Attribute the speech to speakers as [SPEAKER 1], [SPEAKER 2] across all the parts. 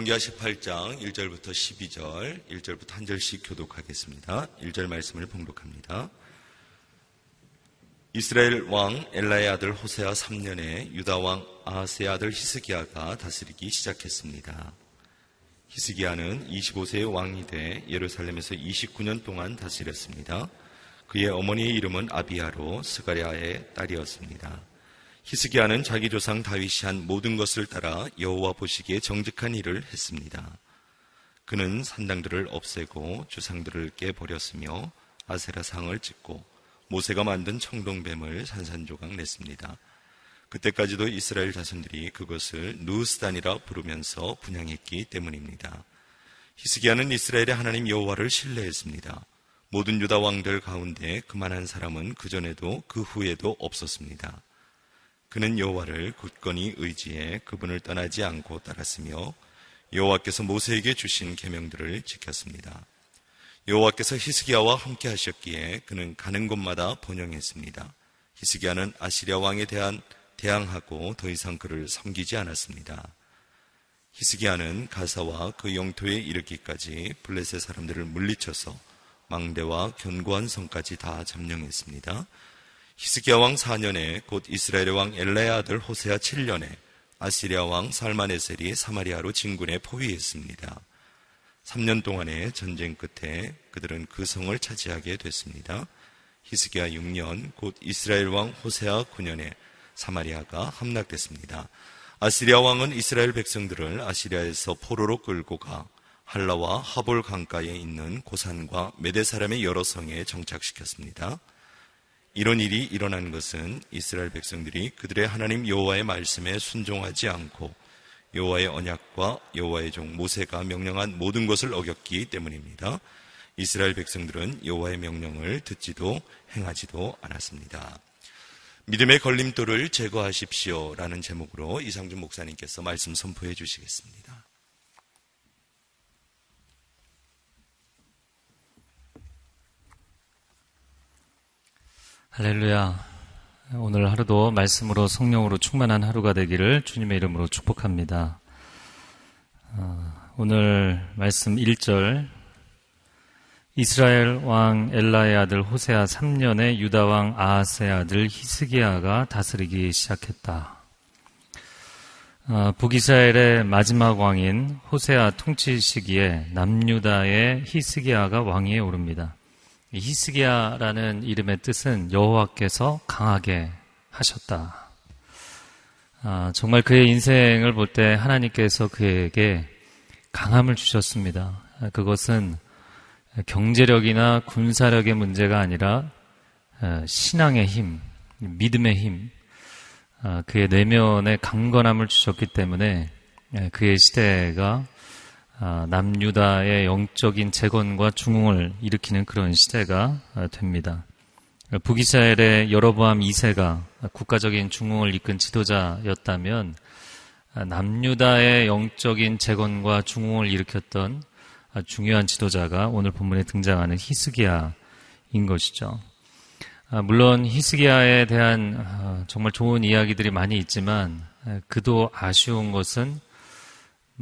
[SPEAKER 1] 열왕기하 18장 1절부터 12절, 1절부터 한 절씩 교독하겠습니다. 1절 말씀을 봉독합니다. 이스라엘 왕 엘라의 아들 호세아 3년에 유다 왕 아하스의 아들 히스기야가 다스리기 시작했습니다. 히스기야는 25세의 왕이 돼 예루살렘에서 29년 동안 다스렸습니다. 그의 어머니의 이름은 아비아로 스가랴의 딸이었습니다. 히스기야는 자기 조상 다윗이 한 모든 것을 따라 여호와 보시기에 정직한 일을 했습니다. 그는 산당들을 없애고 주상들을 깨버렸으며 아세라 상을 찍고 모세가 만든 청동뱀을 산산조각 냈습니다. 그때까지도 이스라엘 자손들이 그것을 누스단이라 부르면서 분양했기 때문입니다. 히스기야는 이스라엘의 하나님 여호와를 신뢰했습니다. 모든 유다 왕들 가운데 그만한 사람은 그전에도 그 후에도 없었습니다. 그는 여호와를 굳건히 의지해 그분을 떠나지 않고 따랐으며 여호와께서 모세에게 주신 계명들을 지켰습니다. 여호와께서 히스기야와 함께 하셨기에 그는 가는 곳마다 번영했습니다. 히스기야는 아시리아 왕에 대한 대항하고 더 이상 그를 섬기지 않았습니다. 히스기야는 가사와 그 영토에 이르기까지 블레셋 사람들을 물리쳐서 망대와 견고한 성까지 다 점령했습니다. 히스기야 왕 4년에 곧 이스라엘의 왕 엘레의 아들 호세아 7년에 아시리아 왕 살마네셀이 사마리아로 진군에 포위했습니다. 3년 동안의 전쟁 끝에 그들은 그 성을 차지하게 됐습니다. 히스기야 6년 곧 이스라엘 왕 호세아 9년에 사마리아가 함락됐습니다. 아시리아 왕은 이스라엘 백성들을 아시리아에서 포로로 끌고 가 할라와 하볼 강가에 있는 고산과 메대 사람의 여러 성에 정착시켰습니다. 이런 일이 일어난 것은 이스라엘 백성들이 그들의 하나님 여호와의 말씀에 순종하지 않고 여호와의 언약과 여호와의 종 모세가 명령한 모든 것을 어겼기 때문입니다. 이스라엘 백성들은 여호와의 명령을 듣지도 행하지도 않았습니다. 믿음의 걸림돌을 제거하십시오라는 제목으로 이상준 목사님께서 말씀 선포해 주시겠습니다.
[SPEAKER 2] 할렐루야. 오늘 하루도 말씀으로 성령으로 충만한 하루가 되기를 주님의 이름으로 축복합니다. 어, 오늘 말씀 1절 이스라엘 왕 엘라의 아들 호세아 3년에 유다 왕 아하스의 아들 히스기야가 다스리기 시작했다. 어, 북이스라엘의 마지막 왕인 호세아 통치 시기에 남유다의 히스기야가 왕위에 오릅니다. 히스기야라는 이름의 뜻은 여호와께서 강하게 하셨다. 아, 정말 그의 인생을 볼 때 하나님께서 그에게 강함을 주셨습니다. 그것은 경제력이나 군사력의 문제가 아니라 어, 신앙의 힘, 믿음의 힘, 아, 그의 내면의 강건함을 주셨기 때문에 예, 그의 시대가 아, 남유다의 영적인 재건과 중흥을 일으키는 그런 시대가 아, 됩니다. 북이스라엘의 여로보암 2세가 국가적인 중흥을 이끈 지도자였다면 아, 남유다의 영적인 재건과 중흥을 일으켰던 중요한 지도자가 오늘 본문에 등장하는 히스기야인 것이죠. 물론 히스기야에 대한 정말 좋은 이야기들이 많이 있지만 그도 아쉬운 것은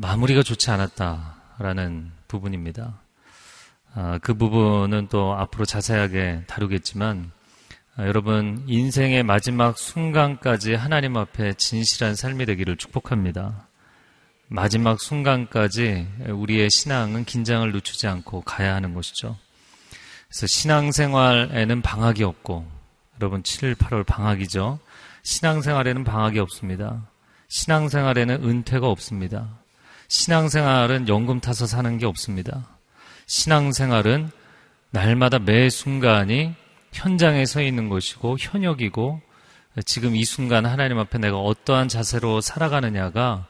[SPEAKER 2] 마무리가 좋지 않았다라는 부분입니다. 아, 그 부분은 또 앞으로 자세하게 다루겠지만 아, 여러분 인생의 마지막 순간까지 하나님 앞에 진실한 삶이 되기를 축복합니다. 마지막 순간까지 우리의 신앙은 긴장을 늦추지 않고 가야 하는 것이죠. 그래서 신앙생활에는 방학이 없고 여러분 7, 8월 방학이죠. 신앙생활에는 방학이 없습니다. 신앙생활에는 은퇴가 없습니다. 신앙생활은 연금 타서 사는 게 없습니다. 신앙생활은 날마다 매 순간이 현장에 서 있는 것이고 현역이고 지금 이 순간 하나님 앞에 내가 어떠한 자세로 살아가느냐가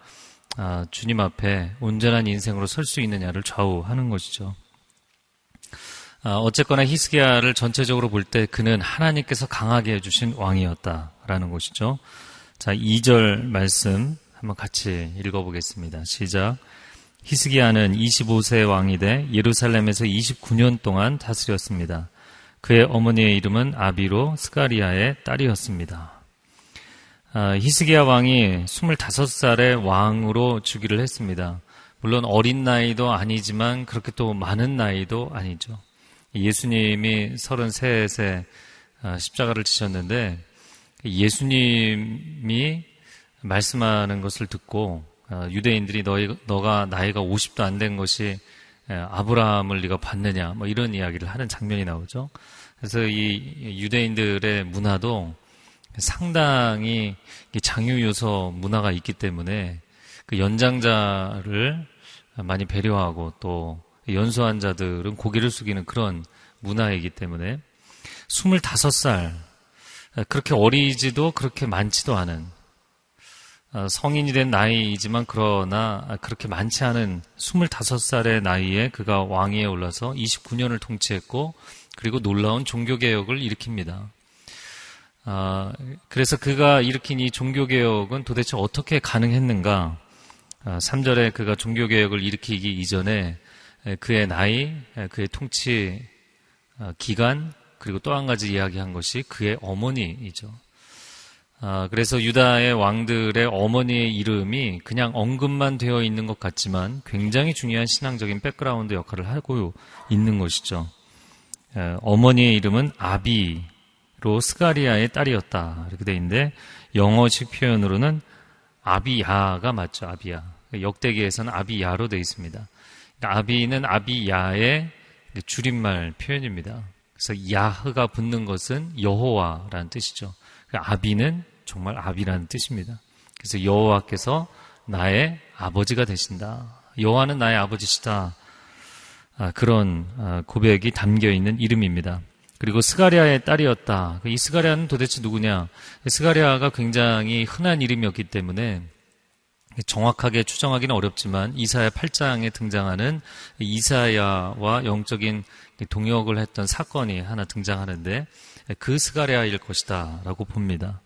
[SPEAKER 2] 아, 주님 앞에 온전한 인생으로 설 수 있느냐를 좌우하는 것이죠. 아, 어쨌거나 히스기야를 전체적으로 볼 때 그는 하나님께서 강하게 해주신 왕이었다라는 것이죠. 자, 2절 말씀 한번 같이 읽어보겠습니다. 시작. 히스기야는 25세 왕이 돼 예루살렘에서 29년 동안 다스렸습니다. 그의 어머니의 이름은 아비로 스가리아의 딸이었습니다. 아, 히스기야 왕이 25살에 왕으로 즉위를 했습니다. 물론 어린 나이도 아니지만 그렇게 또 많은 나이도 아니죠. 예수님이 33세 아, 십자가를 지셨는데 예수님이 말씀하는 것을 듣고 아, 유대인들이 너희, 너가 나이가 50도 안 된 것이 아브라함을 네가 봤느냐 뭐 이런 이야기를 하는 장면이 나오죠. 그래서 이 유대인들의 문화도 상당히 장유 요소 문화가 있기 때문에 그 연장자를 많이 배려하고 또 연소한 자들은 고개를 숙이는 그런 문화이기 때문에 25살 그렇게 어리지도 그렇게 많지도 않은 어, 성인이 된 나이이지만 그러나 그렇게 많지 않은 25살의 나이에 그가 왕위에 올라서 29년을 통치했고 그리고 놀라운 종교개혁을 일으킵니다. 아, 그래서 그가 일으킨 이 종교개혁은 도대체 어떻게 가능했는가? 3절에 아, 그가 종교개혁을 일으키기 이전에 그의 나이, 그의 통치 아, 기간, 그리고 또 한 가지 이야기한 것이 그의 어머니이죠. 그래서 유다의 왕들의 어머니의 이름이 그냥 언급만 되어 있는 것 같지만 굉장히 중요한 신앙적인 백그라운드 역할을 하고 있는 것이죠. 어머니의 이름은 아비, 로 스가리아의 딸이었다. 이렇게 돼 있는데 영어식 표현으로는 아비야가 맞죠. 아비야. 역대기에서는 아비야로 돼 있습니다. 그러니까 아비는 아비야의 줄임말 표현입니다. 그래서 야흐가 붙는 것은 여호와라는 뜻이죠. 그러니까 아비는 정말 아비라는 뜻입니다. 그래서 여호와께서 나의 아버지가 되신다. 여호와는 나의 아버지시다. 아, 그런 아, 고백이 담겨 있는 이름입니다. 그리고 스가랴의 딸이었다. 이 스가랴는 도대체 누구냐? 스가랴가 굉장히 흔한 이름이었기 때문에 정확하게 추정하기는 어렵지만 이사야 8장에 등장하는 이사야와 영적인 동역을 했던 사건이 하나 등장하는데 그 스가랴일 것이다 라고 봅니다.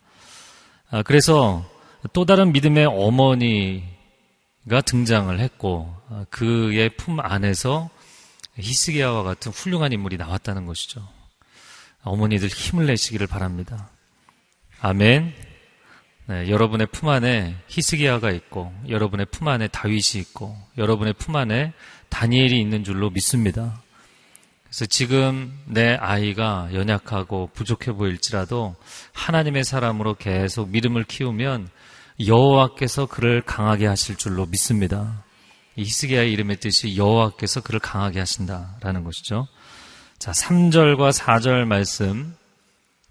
[SPEAKER 2] 아, 그래서 또 다른 믿음의 어머니가 등장을 했고 아, 그의 품 안에서 히스기야와 같은 훌륭한 인물이 나왔다는 것이죠. 어머니들 힘을 내시기를 바랍니다. 아멘. 네, 여러분의 품 안에 히스기야가 있고, 여러분의 품 안에 다윗이 있고, 여러분의 품 안에 다니엘이 있는 줄로 믿습니다. 그래서 지금 내 아이가 연약하고 부족해 보일지라도 하나님의 사람으로 계속 믿음을 키우면 여호와께서 그를 강하게 하실 줄로 믿습니다. 히스기야의 이름의 뜻이 여호와께서 그를 강하게 하신다라는 것이죠. 자, 3절과 4절 말씀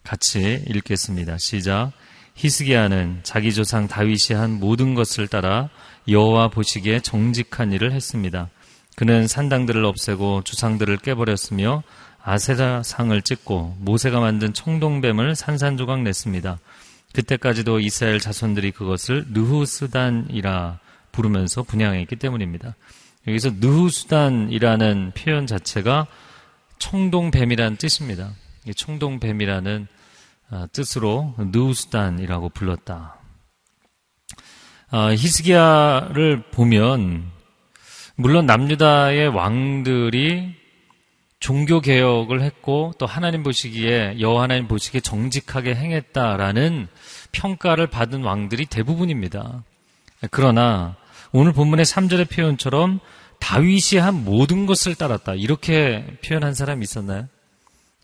[SPEAKER 2] 같이 읽겠습니다. 시작. 히스기야는 자기 조상 다윗이 한 모든 것을 따라 여호와 보시기에 정직한 일을 했습니다. 그는 산당들을 없애고 주상들을 깨버렸으며 아세라 상을 찍고 모세가 만든 청동뱀을 산산조각 냈습니다. 그때까지도 이스라엘 자손들이 그것을 느후스단이라 부르면서 분양했기 때문입니다. 여기서 느후스단이라는 표현 자체가 총동뱀이라는 뜻입니다. 아, 뜻으로 느우스단이라고 불렀다. 아, 히스기야를 보면 물론 남유다의 왕들이 종교 개혁을 했고 또 하나님 보시기에 여호와 하나님 보시기에 정직하게 행했다라는 평가를 받은 왕들이 대부분입니다. 그러나 오늘 본문의 3절의 표현처럼 다윗이 한 모든 것을 따랐다. 이렇게 표현한 사람이 있었나요?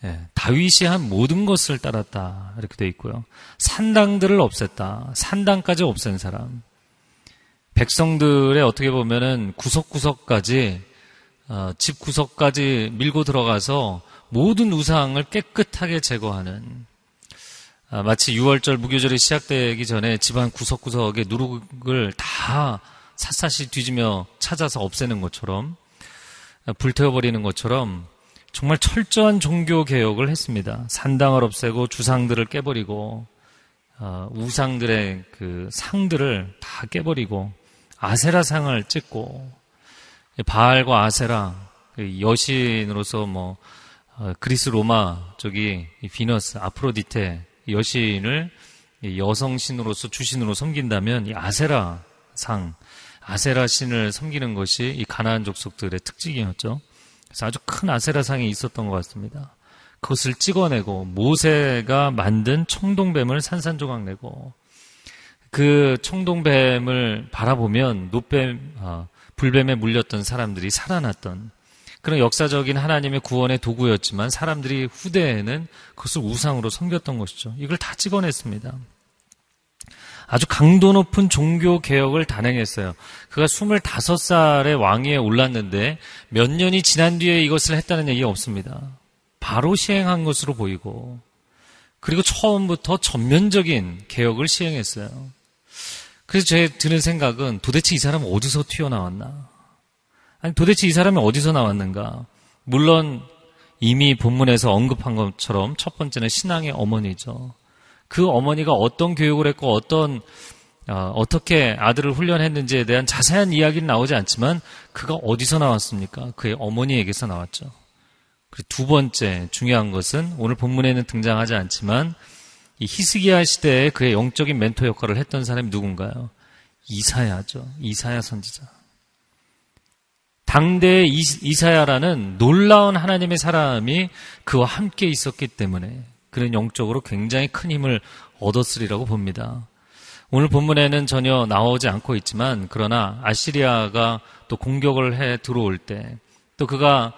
[SPEAKER 2] 예, 다윗이 한 모든 것을 따랐다. 이렇게 돼 있고요. 산당들을 없앴다. 산당까지 없앤 사람. 백성들의 어떻게 보면은 구석구석까지 어, 집 구석까지 밀고 들어가서 모든 우상을 깨끗하게 제거하는 아, 마치 6월절 무교절이 시작되기 전에 집안 구석구석에 누룩을 다 샅샅이 뒤지며 찾아서 없애는 것처럼 불태워버리는 것처럼 정말 철저한 종교 개혁을 했습니다. 산당을 없애고 주상들을 깨버리고 어, 우상들의 그 상들을 다 깨버리고 아세라 상을 찍고 바알과 아세라 그 여신으로서 뭐 어, 그리스 로마 쪽이 비너스 아프로디테 여신을 여성 신으로서 주신으로 섬긴다면 이 아세라 상 아세라 신을 섬기는 것이 이 가나안 족속들의 특징이었죠. 그래서 아주 큰 아세라 상이 있었던 것 같습니다. 그것을 찍어내고 모세가 만든 청동뱀을 산산조각 내고 그 청동뱀을 바라보면 노뱀 아, 불뱀에 물렸던 사람들이 살아났던 그런 역사적인 하나님의 구원의 도구였지만 사람들이 후대에는 그것을 우상으로 섬겼던 것이죠. 이걸 다 찍어냈습니다. 아주 강도 높은 종교 개혁을 단행했어요. 그가 25살의 왕위에 올랐는데 몇 년이 지난 뒤에 이것을 했다는 얘기가 없습니다. 바로 시행한 것으로 보이고 그리고 처음부터 전면적인 개혁을 시행했어요. 그래서 제 드는 생각은 도대체 이 사람은 어디서 튀어나왔나? 아니 도대체 이 사람이 어디서 나왔는가? 물론 이미 본문에서 언급한 것처럼 첫 번째는 신앙의 어머니죠. 그 어머니가 어떤 교육을 했고 어떤 어, 떻게 아들을 훈련했는지에 대한 자세한 이야기는 나오지 않지만 그가 어디서 나왔습니까? 그의 어머니에게서 나왔죠. 두 번째 중요한 것은 오늘 본문에는 등장하지 않지만 이 히스기야 시대에 그의 영적인 멘토 역할을 했던 사람이 누군가요? 이사야죠. 이사야 선지자. 당대의 이사야라는 놀라운 하나님의 사람이 그와 함께 있었기 때문에 그는 영적으로 굉장히 큰 힘을 얻었으리라고 봅니다. 오늘 본문에는 전혀 나오지 않고 있지만 그러나 아시리아가 또 공격을 해 들어올 때 또 그가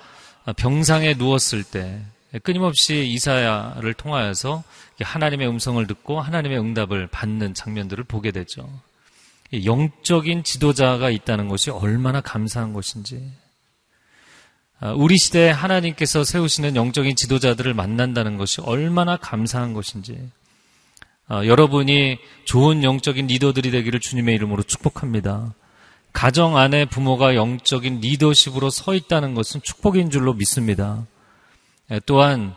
[SPEAKER 2] 병상에 누웠을 때 끊임없이 이사야를 통하여서 하나님의 음성을 듣고 하나님의 응답을 받는 장면들을 보게 되죠. 영적인 지도자가 있다는 것이 얼마나 감사한 것인지. 아, 우리 시대에 하나님께서 세우시는 영적인 지도자들을 만난다는 것이 얼마나 감사한 것인지. 아, 여러분이 좋은 영적인 리더들이 되기를 주님의 이름으로 축복합니다. 가정 안에 부모가 영적인 리더십으로 서 있다는 것은 축복인 줄로 믿습니다. 예, 또한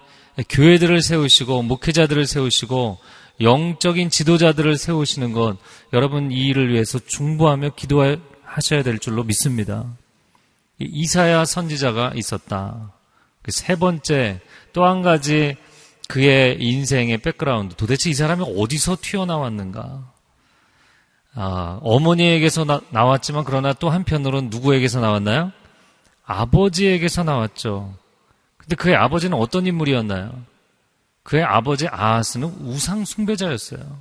[SPEAKER 2] 교회들을 세우시고 목회자들을 세우시고 영적인 지도자들을 세우시는 것 여러분 이 일을 위해서 중보하며 기도하셔야 될 줄로 믿습니다. 이사야 선지자가 있었다. 그 세 번째 또 한 가지 그의 인생의 백그라운드 도대체 이 사람이 어디서 튀어나왔는가? 아, 어머니에게서 나, 나왔지만 그러나 또 한편으로는 누구에게서 나왔나요? 아버지에게서 나왔죠. 근데 그의 아버지는 어떤 인물이었나요? 그의 아버지 아하스는 우상 숭배자였어요.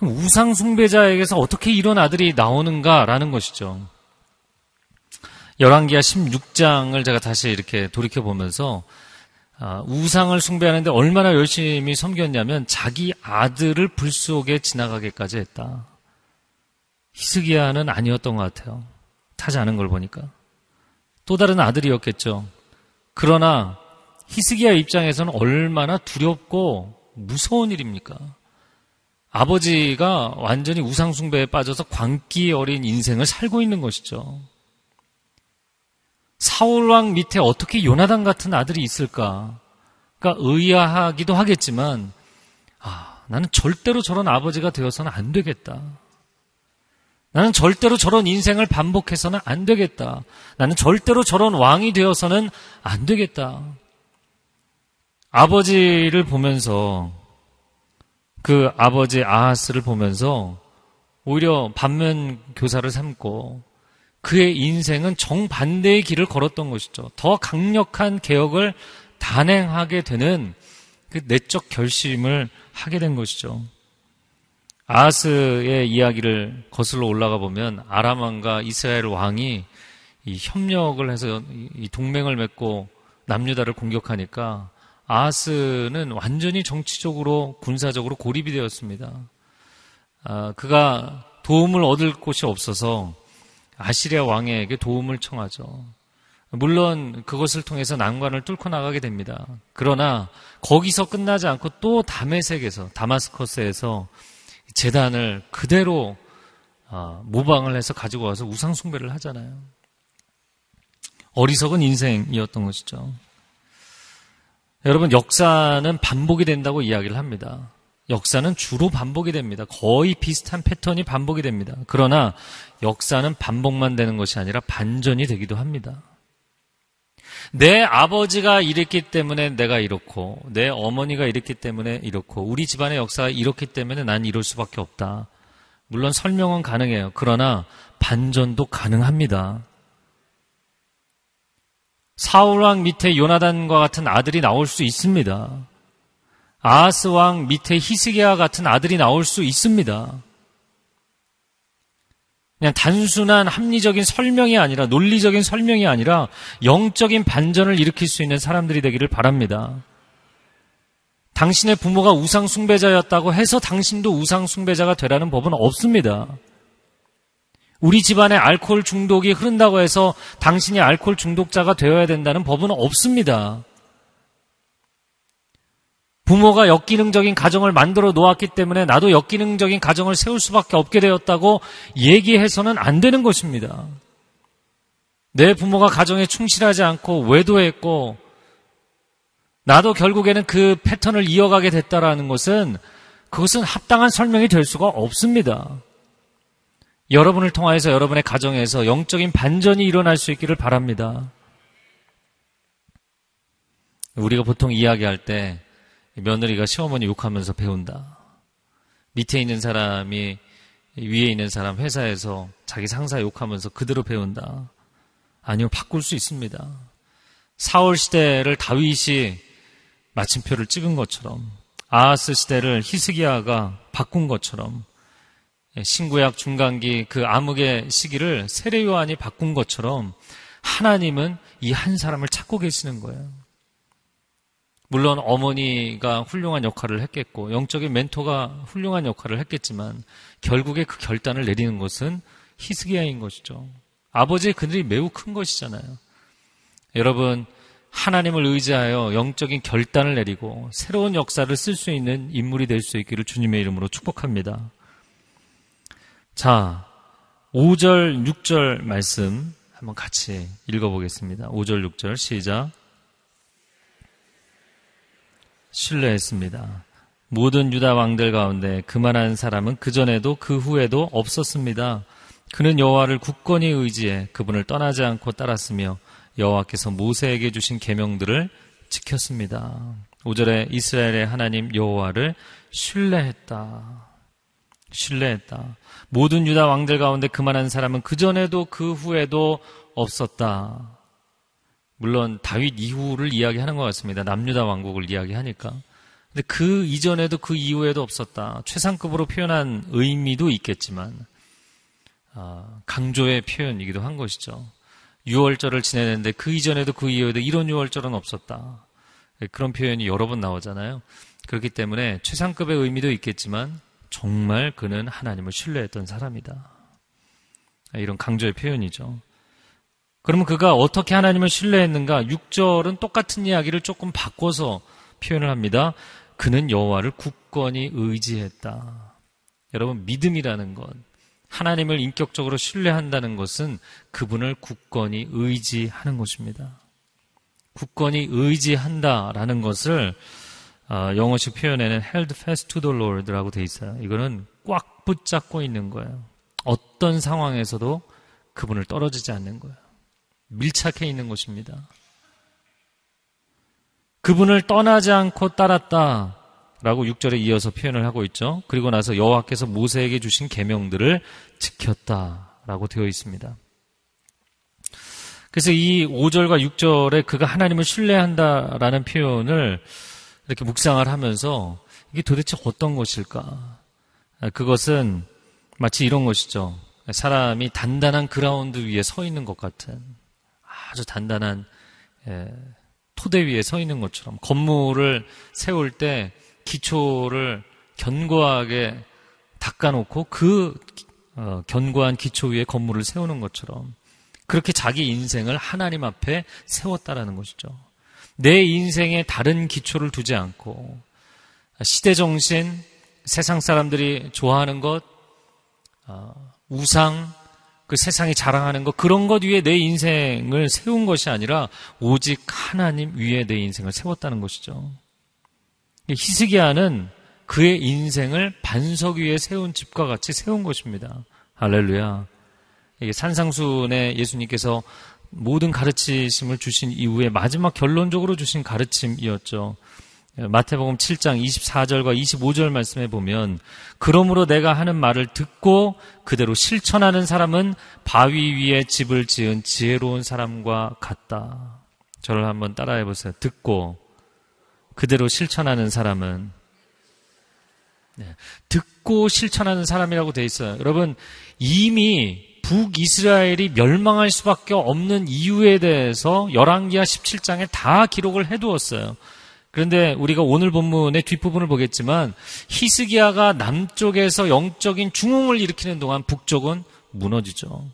[SPEAKER 2] 우상 숭배자에게서 어떻게 이런 아들이 나오는가라는 것이죠. 열왕기하 16장을 제가 다시 이렇게 돌이켜 보면서 아, 우상을 숭배하는데 얼마나 열심히 섬겼냐면 자기 아들을 불 속에 지나가게까지 했다. 히스기야는 아니었던 것 같아요. 타지 않은 걸 보니까. 또 다른 아들이었겠죠. 그러나 히스기야 입장에서는 얼마나 두렵고 무서운 일입니까? 아버지가 완전히 우상숭배에 빠져서 광기 어린 인생을 살고 있는 것이죠. 사울왕 밑에 어떻게 요나단 같은 아들이 있을까? 그러니까 의아하기도 하겠지만, 아, 나는 절대로 저런 아버지가 되어서는 안 되겠다. 나는 절대로 저런 인생을 반복해서는 안 되겠다. 나는 절대로 저런 왕이 되어서는 안 되겠다. 아버지를 보면서 그 아버지 아하스를 보면서 오히려 반면 교사를 삼고 그의 인생은 정반대의 길을 걸었던 것이죠. 더 강력한 개혁을 단행하게 되는 그 내적 결심을 하게 된 것이죠. 아하스의 이야기를 거슬러 올라가 보면 아람왕과 이스라엘 왕이 이 협력을 해서 이 동맹을 맺고 남유다를 공격하니까 아하스는 완전히 정치적으로 군사적으로 고립이 되었습니다. 아, 그가 도움을 얻을 곳이 없어서 아시리아 왕에게 도움을 청하죠. 물론 그것을 통해서 난관을 뚫고 나가게 됩니다. 그러나 거기서 끝나지 않고 또 다메섹에서 다마스커스에서 재단을 그대로 아, 모방을 해서 가지고 와서 우상 숭배를 하잖아요. 어리석은 인생이었던 것이죠. 여러분 역사는 반복이 된다고 이야기를 합니다. 역사는 주로 반복이 됩니다. 거의 비슷한 패턴이 반복이 됩니다. 그러나 역사는 반복만 되는 것이 아니라 반전이 되기도 합니다. 내 아버지가 이랬기 때문에 내가 이렇고, 내 어머니가 이랬기 때문에 이렇고, 우리 집안의 역사가 이렇기 때문에 난 이럴 수밖에 없다. 물론 설명은 가능해요. 그러나 반전도 가능합니다. 사울왕 밑에 요나단과 같은 아들이 나올 수 있습니다. 아하스 왕 밑에 히스기야 같은 아들이 나올 수 있습니다. 그냥 단순한 합리적인 설명이 아니라 논리적인 설명이 아니라 영적인 반전을 일으킬 수 있는 사람들이 되기를 바랍니다. 당신의 부모가 우상 숭배자였다고 해서 당신도 우상 숭배자가 되라는 법은 없습니다. 우리 집안에 알코올 중독이 흐른다고 해서 당신이 알코올 중독자가 되어야 된다는 법은 없습니다. 부모가 역기능적인 가정을 만들어 놓았기 때문에 나도 역기능적인 가정을 세울 수밖에 없게 되었다고 얘기해서는 안 되는 것입니다. 내 부모가 가정에 충실하지 않고 외도했고 나도 결국에는 그 패턴을 이어가게 됐다라는 것은 그것은 합당한 설명이 될 수가 없습니다. 여러분을 통하여서 여러분의 가정에서 영적인 반전이 일어날 수 있기를 바랍니다. 우리가 보통 이야기할 때 며느리가 시어머니 욕하면서 배운다. 밑에 있는 사람이 위에 있는 사람 회사에서 자기 상사 욕하면서 그대로 배운다. 아니요, 바꿀 수 있습니다. 사월 시대를 다윗이 마침표를 찍은 것처럼 아하스 시대를 히스기야가 바꾼 것처럼 신구약 중간기 그 암흑의 시기를 세례 요한이 바꾼 것처럼 하나님은 이 한 사람을 찾고 계시는 거예요. 물론 어머니가 훌륭한 역할을 했겠고 영적인 멘토가 훌륭한 역할을 했겠지만 결국에 그 결단을 내리는 것은 히스기야인 것이죠. 아버지의 그늘이 매우 큰 것이잖아요. 여러분 하나님을 의지하여 영적인 결단을 내리고 새로운 역사를 쓸 수 있는 인물이 될 수 있기를 주님의 이름으로 축복합니다. 자, 5절, 6절 말씀 한번 같이 읽어보겠습니다. 5절, 6절 시작. 신뢰했습니다. 모든 유다 왕들 가운데 그만한 사람은 그전에도 그 후에도 없었습니다. 그는 여호와를 굳건히 의지해 그분을 떠나지 않고 따랐으며 여호와께서 모세에게 주신 계명들을 지켰습니다. 5절에 이스라엘의 하나님 여호와를 신뢰했다. 신뢰했다. 모든 유다 왕들 가운데 그만한 사람은 그전에도 그 후에도 없었다. 물론 다윗 이후를 이야기하는 것 같습니다. 남유다 왕국을 이야기하니까. 근데 그 이전에도 그 이후에도 없었다. 최상급으로 표현한 의미도 있겠지만 아, 강조의 표현이기도 한 것이죠. 6월절을 지내는데 그 이전에도 그 이후에도 이런 6월절은 없었다. 그런 표현이 여러 번 나오잖아요. 그렇기 때문에 최상급의 의미도 있겠지만 정말 그는 하나님을 신뢰했던 사람이다. 이런 강조의 표현이죠. 그러면 그가 어떻게 하나님을 신뢰했는가? 6절은 똑같은 이야기를 조금 바꿔서 표현을 합니다. 그는 여호와를 굳건히 의지했다. 여러분 믿음이라는 것, 하나님을 인격적으로 신뢰한다는 것은 그분을 굳건히 의지하는 것입니다. 굳건히 의지한다라는 것을 어, 영어식 표현에는 held fast to the Lord라고 돼 있어요. 이거는 꽉 붙잡고 있는 거예요. 어떤 상황에서도 그분을 떨어지지 않는 거예요. 밀착해 있는 것입니다. 그분을 떠나지 않고 따랐다. 라고 6절에 이어서 표현을 하고 있죠. 그리고 나서 여호와께서 모세에게 주신 계명들을 지켰다 라고 되어 있습니다. 그래서 이 5절과 6절에 그가 하나님을 신뢰한다라는 표현을 이렇게 묵상을 하면서 이게 도대체 어떤 것일까? 그것은 마치 이런 것이죠. 사람이 단단한 그라운드 위에 서 있는 것 같은 아주 단단한 예, 토대 위에 서 있는 것처럼 건물을 세울 때 기초를 견고하게 닦아놓고 그 어, 견고한 기초 위에 건물을 세우는 것처럼 그렇게 자기 인생을 하나님 앞에 세웠다라는 것이죠. 내 인생에 다른 기초를 두지 않고 시대 정신, 세상 사람들이 좋아하는 것, 어, 우상, 그 세상이 자랑하는 것 그런 것 위에 내 인생을 세운 것이 아니라 오직 하나님 위에 내 인생을 세웠다는 것이죠. 히스기야는 그의 인생을 반석 위에 세운 집과 같이 세운 것입니다. 할렐루야. 산상순에 예수님께서 모든 가르치심을 주신 이후에 마지막 결론적으로 주신 가르침이었죠. 마태복음 7장 24절과 25절 말씀에 보면 그러므로 내가 하는 말을 듣고 그대로 실천하는 사람은 바위 위에 집을 지은 지혜로운 사람과 같다. 저를 한번 따라해 보세요. 듣고 그대로 실천하는 사람은 네. 듣고 실천하는 사람이라고 돼 있어요. 여러분, 이미 북이스라엘이 멸망할 수밖에 없는 이유에 대해서 열왕기하 17장에 다 기록을 해 두었어요. 그런데 우리가 오늘 본문의 뒷부분을 보겠지만 히스기야가 남쪽에서 영적인 중흥을 일으키는 동안 북쪽은 무너지죠.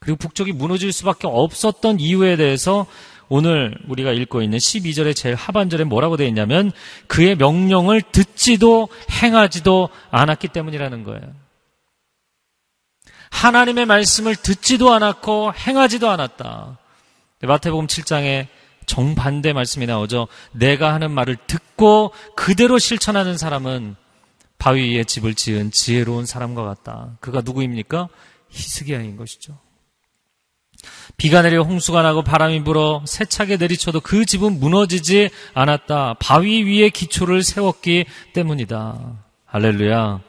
[SPEAKER 2] 그리고 북쪽이 무너질 수밖에 없었던 이유에 대해서 오늘 우리가 읽고 있는 12절의 제일 하반절에 뭐라고 되어 있냐면 그의 명령을 듣지도 행하지도 않았기 때문이라는 거예요. 하나님의 말씀을 듣지도 않았고 행하지도 않았다. 마태복음 7장에 정반대 말씀이 나오죠. 내가 하는 말을 듣고 그대로 실천하는 사람은 바위 위에 집을 지은 지혜로운 사람과 같다. 그가 누구입니까? 히스기야인 것이죠. 비가 내려 홍수가 나고 바람이 불어 세차게 내리쳐도 그 집은 무너지지 않았다. 바위 위에 기초를 세웠기 때문이다. 할렐루야.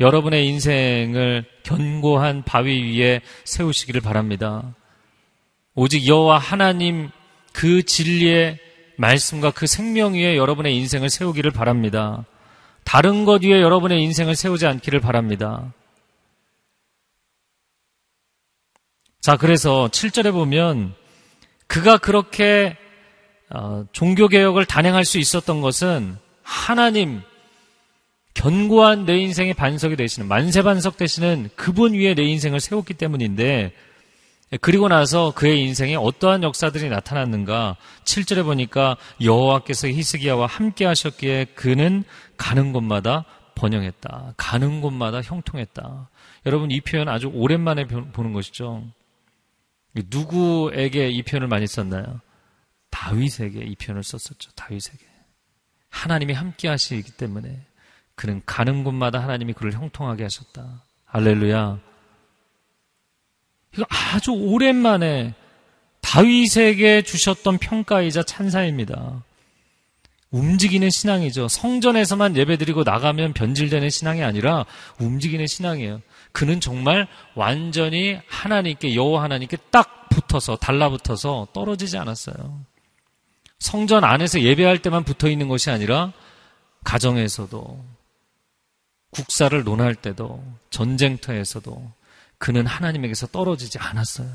[SPEAKER 2] 여러분의 인생을 견고한 바위 위에 세우시기를 바랍니다. 오직 여호와 하나님 그 진리의 말씀과 그 생명 위에 여러분의 인생을 세우기를 바랍니다. 다른 것 위에 여러분의 인생을 세우지 않기를 바랍니다. 자, 그래서 7절에 보면 그가 그렇게 어, 종교개혁을 단행할 수 있었던 것은 하나님, 견고한 내 인생의 반석이 되시는 만세반석 되시는 그분 위에 내 인생을 세웠기 때문인데 그리고 나서 그의 인생에 어떠한 역사들이 나타났는가 7절에 보니까 여호와께서 히스기야와 함께 하셨기에 그는 가는 곳마다 번영했다. 가는 곳마다 형통했다. 여러분 이 표현 아주 오랜만에 보는 것이죠. 누구에게 이 표현을 많이 썼나요? 다윗에게 이 표현을 썼었죠. 다윗에게. 하나님이 함께 하시기 때문에 그는 가는 곳마다 하나님이 그를 형통하게 하셨다. 할렐루야. 이거 아주 오랜만에 다윗에게 주셨던 평가이자 찬사입니다. 움직이는 신앙이죠. 성전에서만 예배드리고 나가면 변질되는 신앙이 아니라 움직이는 신앙이에요. 그는 정말 완전히 하나님께 여호와 하나님께 딱 붙어서 달라붙어서 떨어지지 않았어요. 성전 안에서 예배할 때만 붙어 있는 것이 아니라 가정에서도 국사를 논할 때도 전쟁터에서도 그는 하나님에게서 떨어지지 않았어요.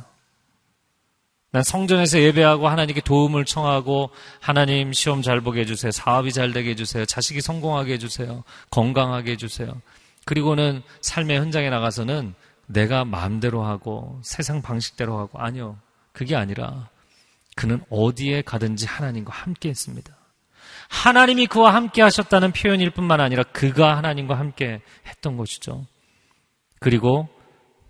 [SPEAKER 2] 난 성전에서 예배하고 하나님께 도움을 청하고 하나님 시험 잘 보게 해주세요. 사업이 잘 되게 해주세요. 자식이 성공하게 해주세요. 건강하게 해주세요. 그리고는 삶의 현장에 나가서는 내가 마음대로 하고 세상 방식대로 하고 아니요. 그게 아니라 그는 어디에 가든지 하나님과 함께 했습니다. 하나님이 그와 함께 하셨다는 표현일 뿐만 아니라 그가 하나님과 함께 했던 것이죠. 그리고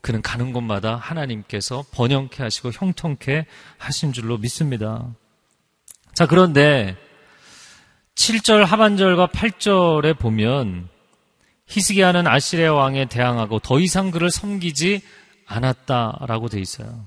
[SPEAKER 2] 그는 가는 곳마다 하나님께서 번영케 하시고 형통케 하신 줄로 믿습니다. 자, 그런데 7절 하반절과 8절에 보면 히스기야는 아시레 왕에 대항하고 더 이상 그를 섬기지 않았다라고 돼 있어요.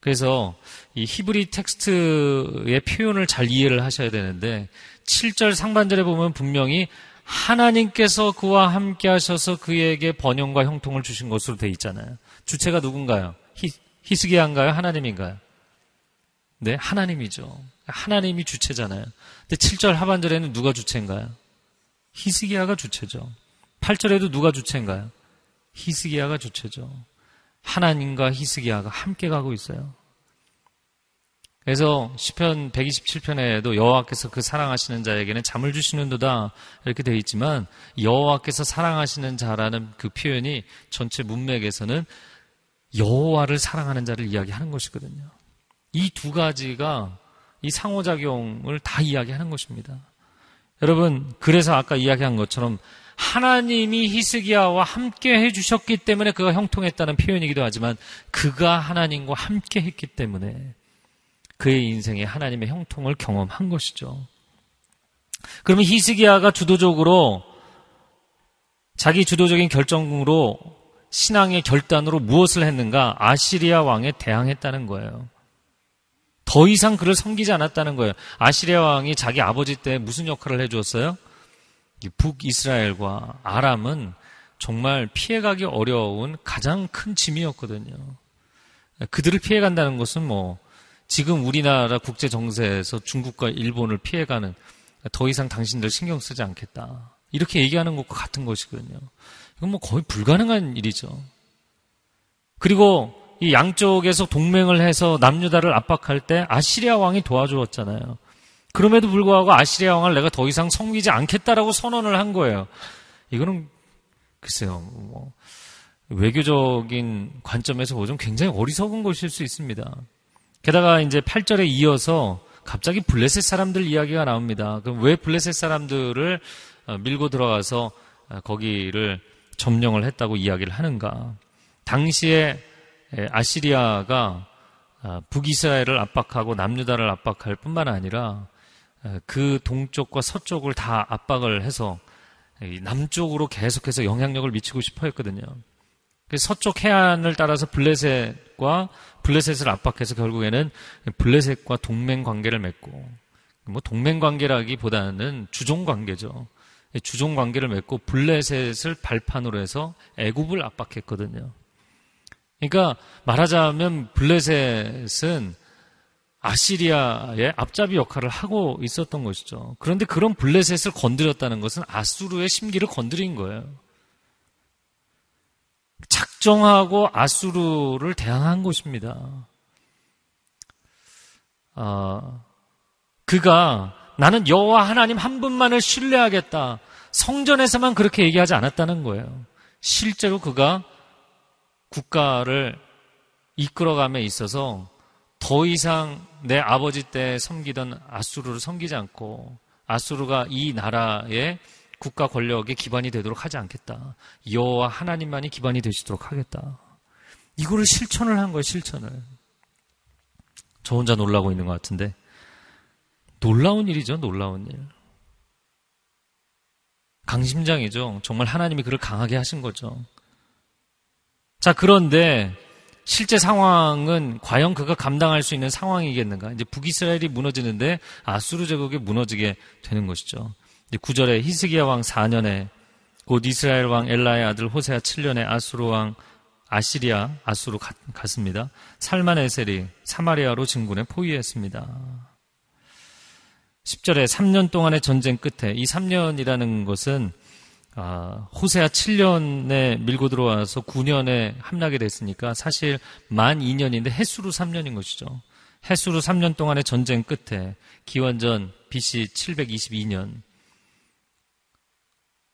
[SPEAKER 2] 그래서 이 히브리 텍스트의 표현을 잘 이해를 하셔야 되는데 7절 상반절에 보면 분명히 하나님께서 그와 함께 하셔서 그에게 번영과 형통을 주신 것으로 돼 있잖아요. 주체가 누군가요? 히, 히스기야인가요? 하나님인가요? 네, 하나님이죠. 하나님이 주체잖아요. 근데 7절 하반절에는 누가 주체인가요? 히스기야가 주체죠. 8절에도 누가 주체인가요? 히스기야가 주체죠. 하나님과 히스기야가 함께 가고 있어요. 그래서 시편 127편에도 여호와께서 그 사랑하시는 자에게는 잠을 주시는도다 이렇게 되어 있지만 여호와께서 사랑하시는 자라는 그 표현이 전체 문맥에서는 여호와를 사랑하는 자를 이야기하는 것이거든요. 이 두 가지가 이 상호작용을 다 이야기하는 것입니다. 여러분 그래서 아까 이야기한 것처럼 하나님이 히스기야와 함께 해주셨기 때문에 그가 형통했다는 표현이기도 하지만 그가 하나님과 함께 했기 때문에 그의 인생에 하나님의 형통을 경험한 것이죠. 그러면 히스기야가 주도적으로 자기 주도적인 결정으로 신앙의 결단으로 무엇을 했는가? 아시리아 왕에 대항했다는 거예요. 더 이상 그를 섬기지 않았다는 거예요. 아시리아 왕이 자기 아버지 때 무슨 역할을 해주었어요? 북이스라엘과 아람은 정말 피해가기 어려운 가장 큰 짐이었거든요. 그들을 피해간다는 것은 뭐 지금 우리나라 국제 정세에서 중국과 일본을 피해가는 더 이상 당신들 신경 쓰지 않겠다. 이렇게 얘기하는 것과 같은 것이거든요. 이건 뭐 거의 불가능한 일이죠. 그리고 이 양쪽에서 동맹을 해서 남유다를 압박할 때 아시리아 왕이 도와주었잖아요. 그럼에도 불구하고 아시리아 왕을 내가 더 이상 섬기지 않겠다라고 선언을 한 거예요. 이거는 글쎄요, 뭐 외교적인 관점에서 보면 굉장히 어리석은 것일 수 있습니다. 게다가 이제 8절에 이어서 갑자기 블레셋 사람들 이야기가 나옵니다. 그럼 왜 블레셋 사람들을 어, 밀고 들어가서 어, 거기를 점령을 했다고 이야기를 하는가? 당시에 아시리아가 어, 북이스라엘을 압박하고 남유다를 압박할 뿐만 아니라 그 동쪽과 서쪽을 다 압박을 해서 남쪽으로 계속해서 영향력을 미치고 싶어 했거든요. 서쪽 해안을 따라서 블레셋과 블레셋을 압박해서 결국에는 블레셋과 동맹 관계를 맺고 뭐 동맹 관계라기보다는 주종 관계죠. 주종 관계를 맺고 블레셋을 발판으로 해서 애굽을 압박했거든요. 그러니까 말하자면 블레셋은 아시리아의 앞잡이 역할을 하고 있었던 것이죠. 그런데 그런 블레셋을 건드렸다는 것은 아수르의 심기를 건드린 거예요. 작정하고 아수르를 대항한 것입니다. 어, 그가 나는 여호와 하나님 한 분만을 신뢰하겠다. 성전에서만 그렇게 얘기하지 않았다는 거예요. 실제로 그가 국가를 이끌어감에 있어서 더 이상 내 아버지 때 섬기던 아수르를 섬기지 않고 아수르가 이 나라의 국가 권력의 기반이 되도록 하지 않겠다. 여호와 하나님만이 기반이 되시도록 하겠다. 이거를 실천을 한 거예요, 실천을. 저 혼자 놀라고 있는 것 같은데. 놀라운 일이죠, 놀라운 일. 강심장이죠. 정말 하나님이 그를 강하게 하신 거죠. 자, 그런데 실제 상황은 과연 그가 감당할 수 있는 상황이겠는가? 이제 북이스라엘이 무너지는데 아수르 제국이 무너지게 되는 것이죠. 9절에 히스기야 왕 4년에 곧 이스라엘 왕 엘라의 아들 호세아 7년에 아수르 왕 아시리아 아수르 갔습니다. 살만 에셀이 사마리아로 진군에 포위했습니다. 10절에 3년 동안의 전쟁 끝에 이 3년이라는 것은 아, 호세아 7년에 밀고 들어와서 9년에 함락이 됐으니까 사실 만 2년인데 해수로 3년인 것이죠. 해수로 3년 동안의 전쟁 끝에 기원전 BC 722년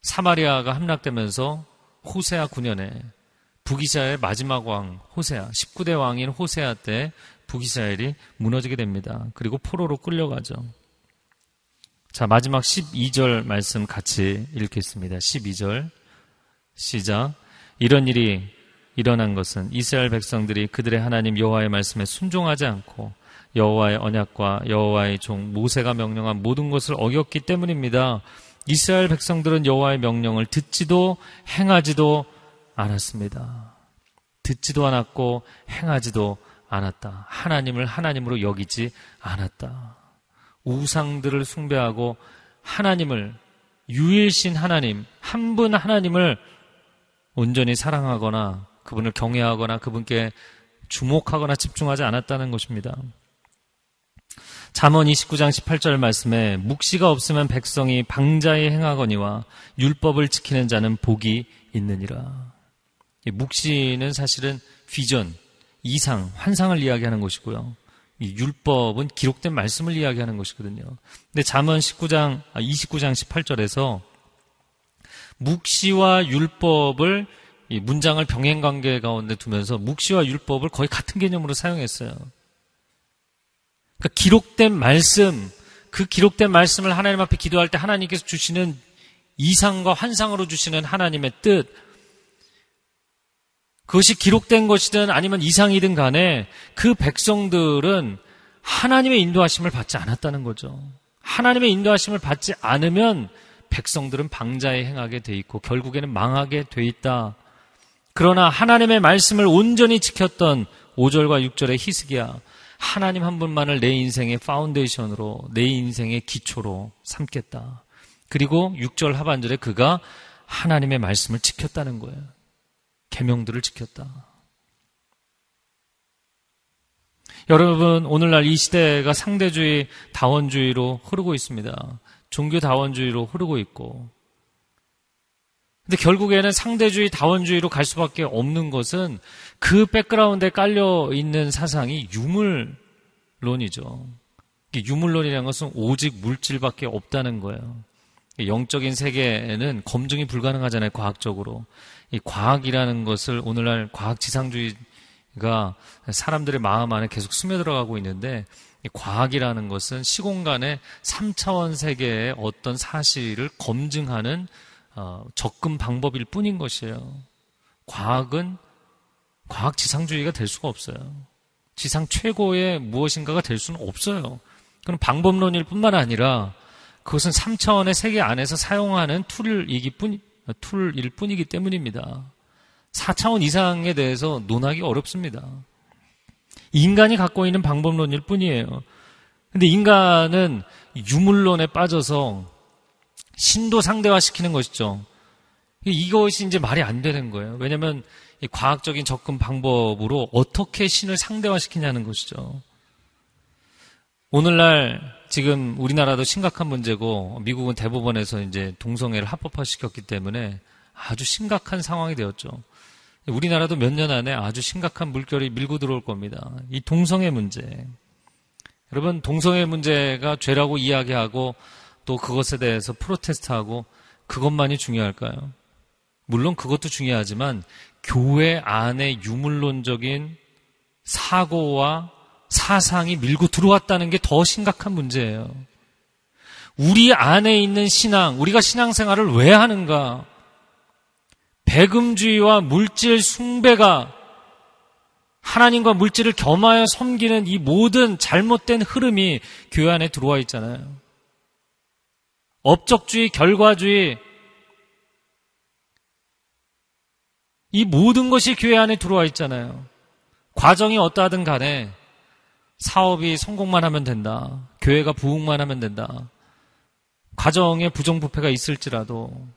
[SPEAKER 2] 사마리아가 함락되면서 호세아 9년에 북이스라엘 마지막 왕 호세아 19대 왕인 호세아 때 북이스라엘이 무너지게 됩니다. 그리고 포로로 끌려가죠. 자, 마지막 12절 말씀 같이 읽겠습니다. 12절 시작. 이런 일이 일어난 것은 이스라엘 백성들이 그들의 하나님 여호와의 말씀에 순종하지 않고 여호와의 언약과 여호와의 종 모세가 명령한 모든 것을 어겼기 때문입니다. 이스라엘 백성들은 여호와의 명령을 듣지도 행하지도 않았습니다. 듣지도 않았고 행하지도 않았다. 하나님을 하나님으로 여기지 않았다. 우상들을 숭배하고 하나님을 유일신 하나님, 한 분 하나님을 온전히 사랑하거나 그분을 경외하거나 그분께 주목하거나 집중하지 않았다는 것입니다. 잠언 29장 18절 말씀에 묵시가 없으면 백성이 방자에 행하거니와 율법을 지키는 자는 복이 있느니라. 묵시는 사실은 비전, 이상, 환상을 이야기하는 것이고요. 이 율법은 기록된 말씀을 이야기하는 것이거든요. 근데 잠언 19장 29장 아, 18절에서 묵시와 율법을 이 문장을 병행 관계 가운데 두면서 묵시와 율법을 거의 같은 개념으로 사용했어요. 그러니까 기록된 말씀, 그 기록된 말씀을 하나님 앞에 기도할 때 하나님께서 주시는 이상과 환상으로 주시는 하나님의 뜻, 그것이 기록된 것이든 아니면 이상이든 간에 그 백성들은 하나님의 인도하심을 받지 않았다는 거죠. 하나님의 인도하심을 받지 않으면 백성들은 방자에 행하게 돼 있고 결국에는 망하게 돼 있다. 그러나 하나님의 말씀을 온전히 지켰던 5절과 6절의 히스기야 하나님 한 분만을 내 인생의 foundation으로 내 인생의 기초로 삼겠다. 그리고 6절 하반절에 그가 하나님의 말씀을 지켰다는 거예요. 계명들을 지켰다. 여러분, 오늘날 이 시대가 상대주의, 다원주의로 흐르고 있습니다. 종교 다원주의로 흐르고 있고, 근데 결국에는 상대주의, 다원주의로 갈 수밖에 없는 것은 그 백그라운드에 깔려 있는 사상이 유물론이죠. 유물론이라는 것은 오직 물질밖에 없다는 거예요. 영적인 세계에는 검증이 불가능하잖아요, 과학적으로. 이 과학이라는 것을 오늘날 과학 지상주의가 사람들의 마음 안에 계속 스며들어가고 있는데, 이 과학이라는 것은 시공간의 3차원 세계의 어떤 사실을 검증하는 어, 접근 방법일 뿐인 것이에요. 과학은 과학 지상주의가 될 수가 없어요. 지상 최고의 무엇인가가 될 수는 없어요. 그럼 방법론일 뿐만 아니라 그것은 3차원의 세계 안에서 사용하는 툴이기 뿐, 툴일 뿐이기 때문입니다. 4차원 이상에 대해서 논하기 어렵습니다. 인간이 갖고 있는 방법론일 뿐이에요. 근데 인간은 유물론에 빠져서 신도 상대화시키는 것이죠. 이것이 이제 말이 안 되는 거예요. 왜냐하면 과학적인 접근 방법으로 어떻게 신을 상대화시키냐는 것이죠. 오늘날 지금 우리나라도 심각한 문제고 미국은 대법원에서 이제 동성애를 합법화시켰기 때문에 아주 심각한 상황이 되었죠. 우리나라도 몇 년 안에 아주 심각한 물결이 밀고 들어올 겁니다. 이 동성애 문제. 여러분, 동성애 문제가 죄라고 이야기하고 또 그것에 대해서 프로테스트하고 그것만이 중요할까요? 물론 그것도 중요하지만 교회 안에 유물론적인 사고와 사상이 밀고 들어왔다는 게 더 심각한 문제예요. 우리 안에 있는 신앙, 우리가 신앙생활을 왜 하는가? 배금주의와 물질 숭배가 하나님과 물질을 겸하여 섬기는 이 모든 잘못된 흐름이 교회 안에 들어와 있잖아요. 업적주의, 결과주의, 이 모든 것이 교회 안에 들어와 있잖아요. 과정이 어떠하든 간에 사업이 성공만 하면 된다. 교회가 부흥만 하면 된다. 과정에 부정부패가 있을지라도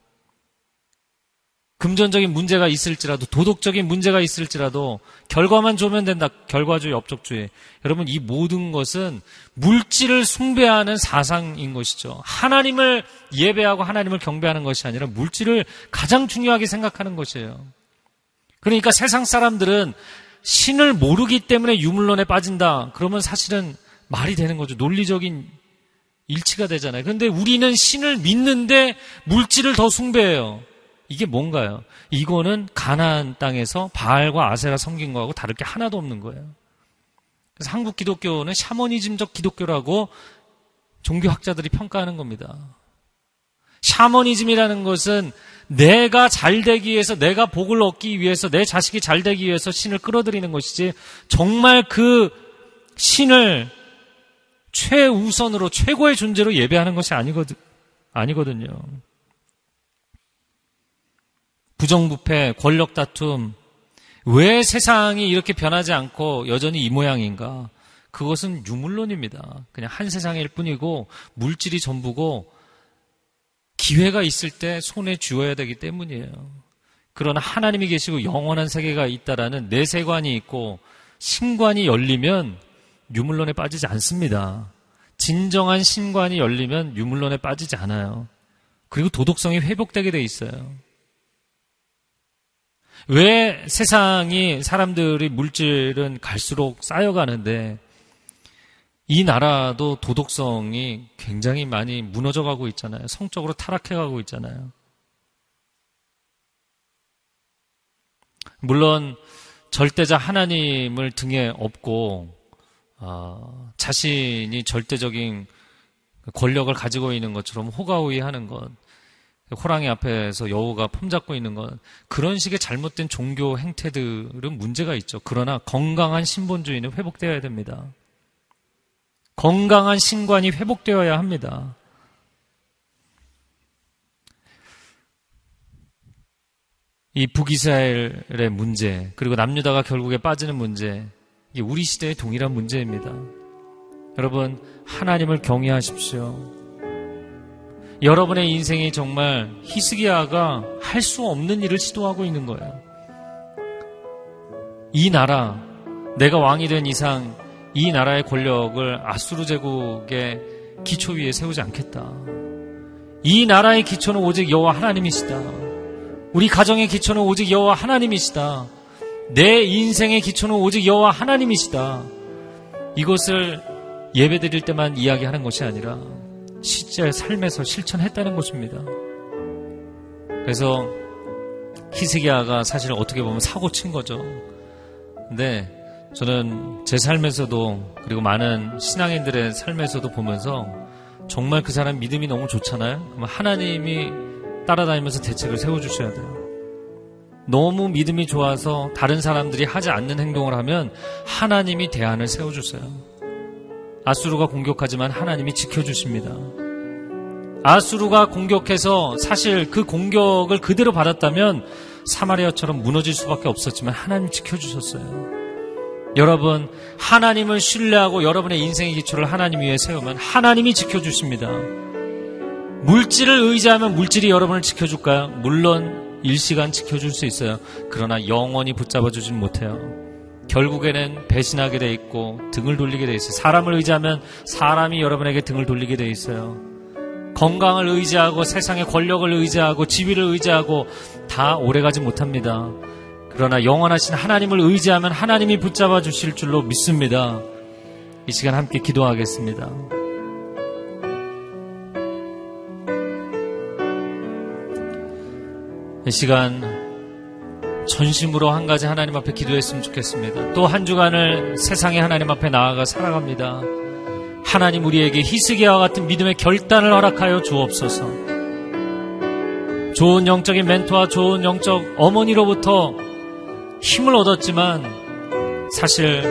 [SPEAKER 2] 금전적인 문제가 있을지라도 도덕적인 문제가 있을지라도 결과만 좋으면 된다. 결과주의, 업적주의. 여러분 이 모든 것은 물질을 숭배하는 사상인 것이죠. 하나님을 예배하고 하나님을 경배하는 것이 아니라 물질을 가장 중요하게 생각하는 것이에요. 그러니까 세상 사람들은 신을 모르기 때문에 유물론에 빠진다. 그러면 사실은 말이 되는 거죠. 논리적인 일치가 되잖아요. 그런데 우리는 신을 믿는데 물질을 더 숭배해요. 이게 뭔가요? 이거는 가나안 땅에서 바알과 아세라 섬긴 거하고 다를 게 하나도 없는 거예요. 그래서 한국 기독교는 샤머니즘적 기독교라고 종교학자들이 평가하는 겁니다. 샤머니즘이라는 것은 내가 잘 되기 위해서, 내가 복을 얻기 위해서, 내 자식이 잘 되기 위해서 신을 끌어들이는 것이지, 정말 그 신을 최우선으로, 최고의 존재로 예배하는 것이 아니거든, 아니거든요. 부정부패, 권력 다툼, 왜 세상이 이렇게 변하지 않고 여전히 이 모양인가? 그것은 유물론입니다. 그냥 한 세상일 뿐이고 물질이 전부고 기회가 있을 때 손에 쥐어야 되기 때문이에요. 그러나 하나님이 계시고 영원한 세계가 있다라는 내세관이 있고 신관이 열리면 유물론에 빠지지 않습니다. 진정한 신관이 열리면 유물론에 빠지지 않아요. 그리고 도덕성이 회복되게 돼 있어요. 왜 세상이 사람들이 물질은 갈수록 쌓여가는데 이 나라도 도덕성이 굉장히 많이 무너져 가고 있잖아요. 성적으로 타락해 가고 있잖아요. 물론 절대자 하나님을 등에 업고 어, 자신이 절대적인 권력을 가지고 있는 것처럼 호가호위하는 것, 호랑이 앞에서 여우가 폼잡고 있는 것 그런 식의 잘못된 종교 행태들은 문제가 있죠. 그러나 건강한 신본주의는 회복되어야 됩니다. 건강한 신관이 회복되어야 합니다. 이 북이스라엘의 문제, 그리고 남유다가 결국에 빠지는 문제, 이게 우리 시대의 동일한 문제입니다. 여러분, 하나님을 경외하십시오. 여러분의 인생이 정말 히스기야가 할 수 없는 일을 시도하고 있는 거예요. 이 나라, 내가 왕이 된 이상 이 나라의 권력을 아수르 제국의 기초 위에 세우지 않겠다. 이 나라의 기초는 오직 여호와 하나님이시다. 우리 가정의 기초는 오직 여호와 하나님이시다. 내 인생의 기초는 오직 여호와 하나님이시다. 이것을 예배 드릴 때만 이야기하는 것이 아니라 실제 삶에서 실천했다는 것입니다. 그래서 히스기야가 사실 어떻게 보면 사고 친 거죠. 근데 저는 제 삶에서도 그리고 많은 신앙인들의 삶에서도 보면서 정말 그 사람 믿음이 너무 좋잖아요. 그럼 하나님이 따라다니면서 대책을 세워주셔야 돼요. 너무 믿음이 좋아서 다른 사람들이 하지 않는 행동을 하면 하나님이 대안을 세워주세요. 아수르가 공격하지만 하나님이 지켜주십니다. 아수르가 공격해서 사실 그 공격을 그대로 받았다면 사마리아처럼 무너질 수밖에 없었지만 하나님 지켜주셨어요. 여러분, 하나님을 신뢰하고 여러분의 인생의 기초를 하나님 위에 세우면 하나님이 지켜주십니다. 물질을 의지하면 물질이 여러분을 지켜줄까요? 물론 일시간 지켜줄 수 있어요. 그러나 영원히 붙잡아주진 못해요. 결국에는 배신하게 돼 있고 등을 돌리게 돼 있어요. 사람을 의지하면 사람이 여러분에게 등을 돌리게 돼 있어요. 건강을 의지하고 세상의 권력을 의지하고 지위를 의지하고 다 오래가지 못합니다. 그러나 영원하신 하나님을 의지하면 하나님이 붙잡아 주실 줄로 믿습니다. 이 시간 함께 기도하겠습니다. 이 시간 전심으로 한 가지 하나님 앞에 기도했으면 좋겠습니다. 또 한 주간을 세상의 하나님 앞에 나아가 살아갑니다. 하나님 우리에게 희스기와 같은 믿음의 결단을 허락하여 주옵소서. 좋은 영적인 멘토와 좋은 영적 어머니로부터 힘을 얻었지만 사실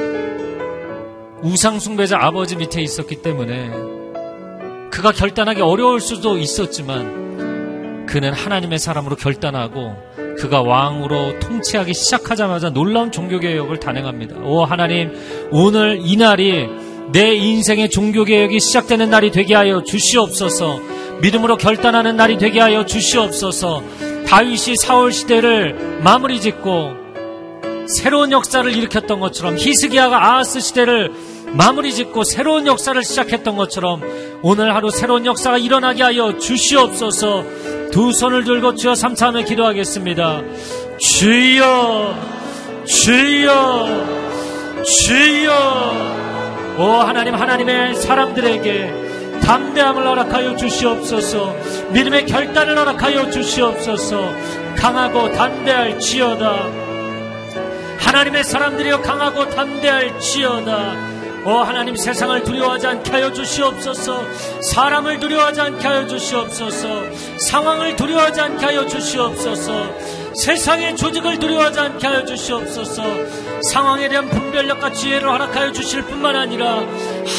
[SPEAKER 2] 우상숭배자 아버지 밑에 있었기 때문에 그가 결단하기 어려울 수도 있었지만 그는 하나님의 사람으로 결단하고 그가 왕으로 통치하기 시작하자마자 놀라운 종교개혁을 단행합니다. 오 하나님 오늘 이 날이 내 인생의 종교개혁이 시작되는 날이 되게 하여 주시옵소서. 믿음으로 결단하는 날이 되게 하여 주시옵소서. 다윗이 사울 시대를 마무리 짓고 새로운 역사를 일으켰던 것처럼 히스기야가 아하스 시대를 마무리 짓고 새로운 역사를 시작했던 것처럼 오늘 하루 새로운 역사가 일어나게 하여 주시옵소서. 두 손을 들고 주여 삼차하며 기도하겠습니다. 주여, 주여, 주여. 오 하나님 하나님의 사람들에게 담대함을 허락하여 주시옵소서 믿음의 결단을 허락하여 주시옵소서 강하고 담대할 지어다 하나님의 사람들이여 강하고 담대할 지어다 오 하나님 세상을 두려워하지 않게 하여 주시옵소서. 사람을 두려워하지 않게 하여 주시옵소서. 상황을 두려워하지 않게 하여 주시옵소서. 세상의 조직을 두려워하지 않게 하여 주시옵소서. 상황에 대한 분별력과 지혜를 허락하여 주실 뿐만 아니라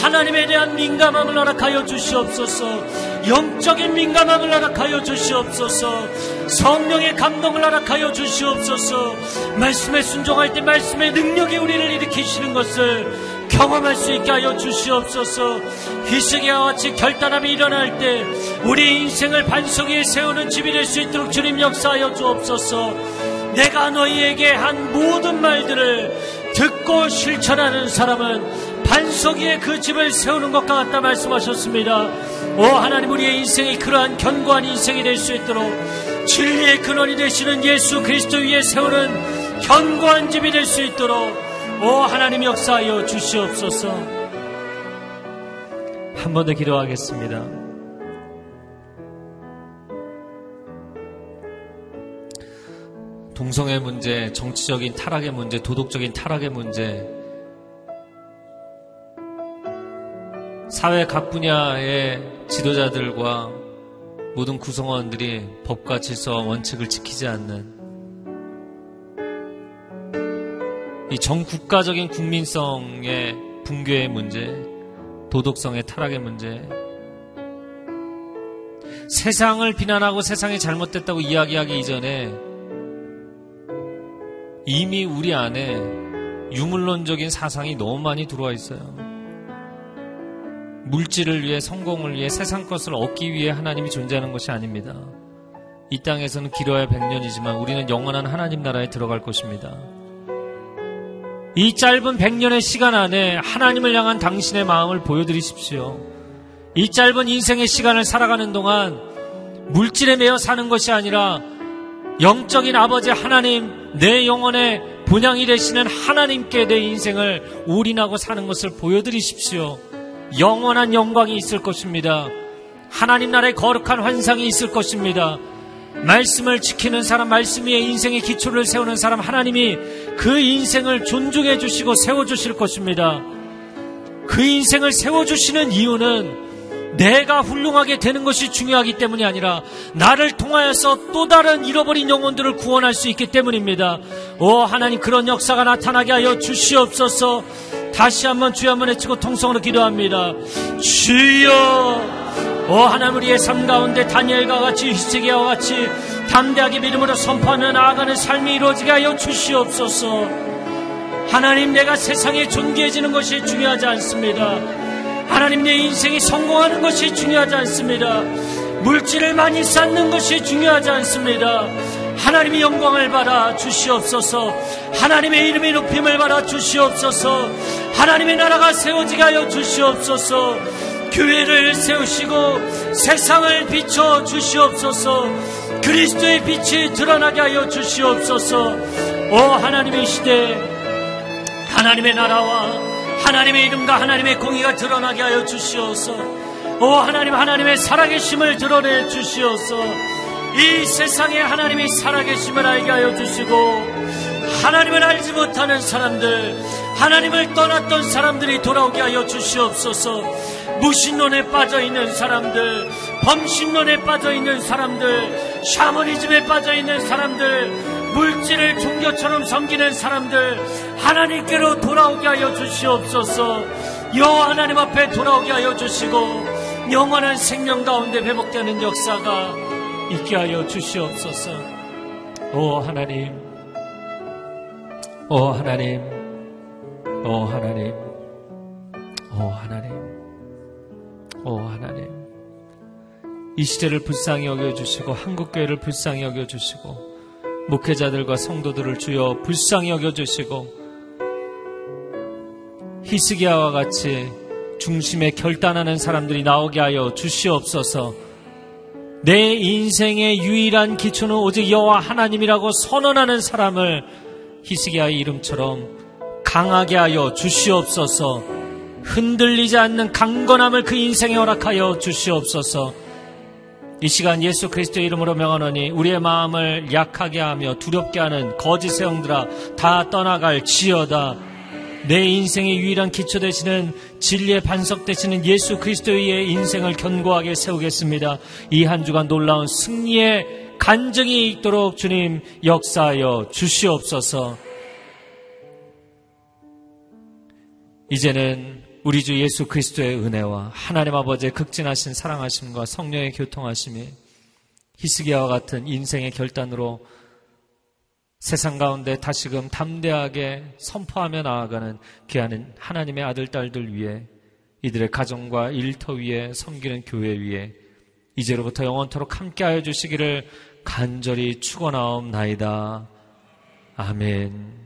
[SPEAKER 2] 하나님에 대한 민감함을 허락하여 주시옵소서. 영적인 민감함을 허락하여 주시옵소서. 성령의 감동을 허락하여 주시옵소서. 말씀에 순종할 때 말씀의 능력이 우리를 일으키시는 것을 경험할 수 있게 하여 주시옵소서 희석이와 같이 결단함이 일어날 때 우리 인생을 반석 위에 세우는 집이 될 수 있도록 주님 역사하여 주옵소서 내가 너희에게 한 모든 말들을 듣고 실천하는 사람은 반석 위에 그 집을 세우는 것과 같다 말씀하셨습니다. 오 하나님 우리의 인생이 그러한 견고한 인생이 될 수 있도록 진리의 근원이 되시는 예수 그리스도 위에 세우는 견고한 집이 될 수 있도록 오 하나님 역사하여 주시옵소서. 한 번 더 기도하겠습니다. 동성애 문제, 정치적인 타락의 문제, 도덕적인 타락의 문제, 사회 각 분야의 지도자들과 모든 구성원들이 법과 질서와 원칙을 지키지 않는 이 전 국가적인 국민성의 붕괴의 문제, 도덕성의 타락의 문제, 세상을 비난하고 세상이 잘못됐다고 이야기하기 이전에 이미 우리 안에 유물론적인 사상이 너무 많이 들어와 있어요. 물질을 위해 성공을 위해 세상 것을 얻기 위해 하나님이 존재하는 것이 아닙니다. 이 땅에서는 길어야 100년이지만 우리는 영원한 하나님 나라에 들어갈 것입니다. 이 짧은 100년의 시간 안에 하나님을 향한 당신의 마음을 보여드리십시오. 이 짧은 인생의 시간을 살아가는 동안 물질에 매여 사는 것이 아니라 영적인 아버지 하나님, 내 영혼의 분양이 되시는 하나님께 내 인생을 올인하고 사는 것을 보여드리십시오. 영원한 영광이 있을 것입니다. 하나님 나라의 거룩한 환상이 있을 것입니다. 말씀을 지키는 사람, 말씀 위에 인생의 기초를 세우는 사람, 하나님이 그 인생을 존중해 주시고 세워 주실 것입니다. 그 인생을 세워 주시는 이유는 내가 훌륭하게 되는 것이 중요하기 때문이 아니라 나를 통하여서 또 다른 잃어버린 영혼들을 구원할 수 있기 때문입니다. 오 하나님 그런 역사가 나타나게 하여 주시옵소서. 다시 한번 주여 한번 외치고 통성으로 기도합니다. 주여 오 하나님 우리의 삶 가운데 다니엘과 같이 히스기야와 같이 담대하게 믿음으로 선포하며 나아가는 삶이 이루어지게 하여 주시옵소서. 하나님 내가 세상에 존귀해지는 것이 중요하지 않습니다. 하나님 내 인생이 성공하는 것이 중요하지 않습니다. 물질을 많이 쌓는 것이 중요하지 않습니다. 하나님의 영광을 받아 주시옵소서. 하나님의 이름의 높임을 받아 주시옵소서. 하나님의 나라가 세워지게 하여 주시옵소서. 교회를 세우시고 세상을 비춰 주시옵소서. 그리스도의 빛이 드러나게 하여 주시옵소서. 오 하나님의 시대 하나님의 나라와 하나님의 이름과 하나님의 공의가 드러나게 하여 주시옵소서. 오 하나님 하나님의 살아계심을 드러내 주시옵소서. 이 세상에 하나님이 살아계심을 알게 하여 주시고 하나님을 알지 못하는 사람들 하나님을 떠났던 사람들이 돌아오게 하여 주시옵소서. 무신론에 빠져 있는 사람들, 범신론에 빠져 있는 사람들, 샤머니즘에 빠져 있는 사람들, 물질을 종교처럼 섬기는 사람들, 하나님께로 돌아오게 하여 주시옵소서. 여호와 하나님 앞에 돌아오게 하여 주시고 영원한 생명 가운데 회복되는 역사가 있게 하여 주시옵소서. 오 하나님, 오 하나님, 오 하나님, 오 하나님, 오 하나님. 이 시대를 불쌍히 여겨 주시고 한국 교회를 불쌍히 여겨 주시고 목회자들과 성도들을 주여 불쌍히 여겨주시고 히스기야와 같이 중심에 결단하는 사람들이 나오게 하여 주시옵소서. 내 인생의 유일한 기초는 오직 여호와 하나님이라고 선언하는 사람을 히스기야의 이름처럼 강하게 하여 주시옵소서. 흔들리지 않는 강건함을 그 인생에 허락하여 주시옵소서. 이 시간 예수 그리스도의 이름으로 명하노니 우리의 마음을 약하게 하며 두렵게 하는 거짓의 영들아 다 떠나갈 지어다. 내 인생의 유일한 기초 되시는 진리의 반석 되시는 예수 그리스도의 인생을 견고하게 세우겠습니다. 이 한 주간 놀라운 승리의 간증이 있도록 주님 역사하여 주시옵소서. 이제는 우리 주 예수 그리스도의 은혜와 하나님 아버지의 극진하신 사랑하심과 성령의 교통하심이 히스기야와 같은 인생의 결단으로 세상 가운데 다시금 담대하게 선포하며 나아가는 귀하는 하나님의 아들, 딸들 위해 이들의 가정과 일터 위에 섬기는 교회 위에 이제로부터 영원토록 함께하여 주시기를 간절히 축원하옵나이다. 아멘.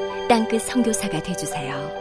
[SPEAKER 3] 땅끝 성교사가 되주세요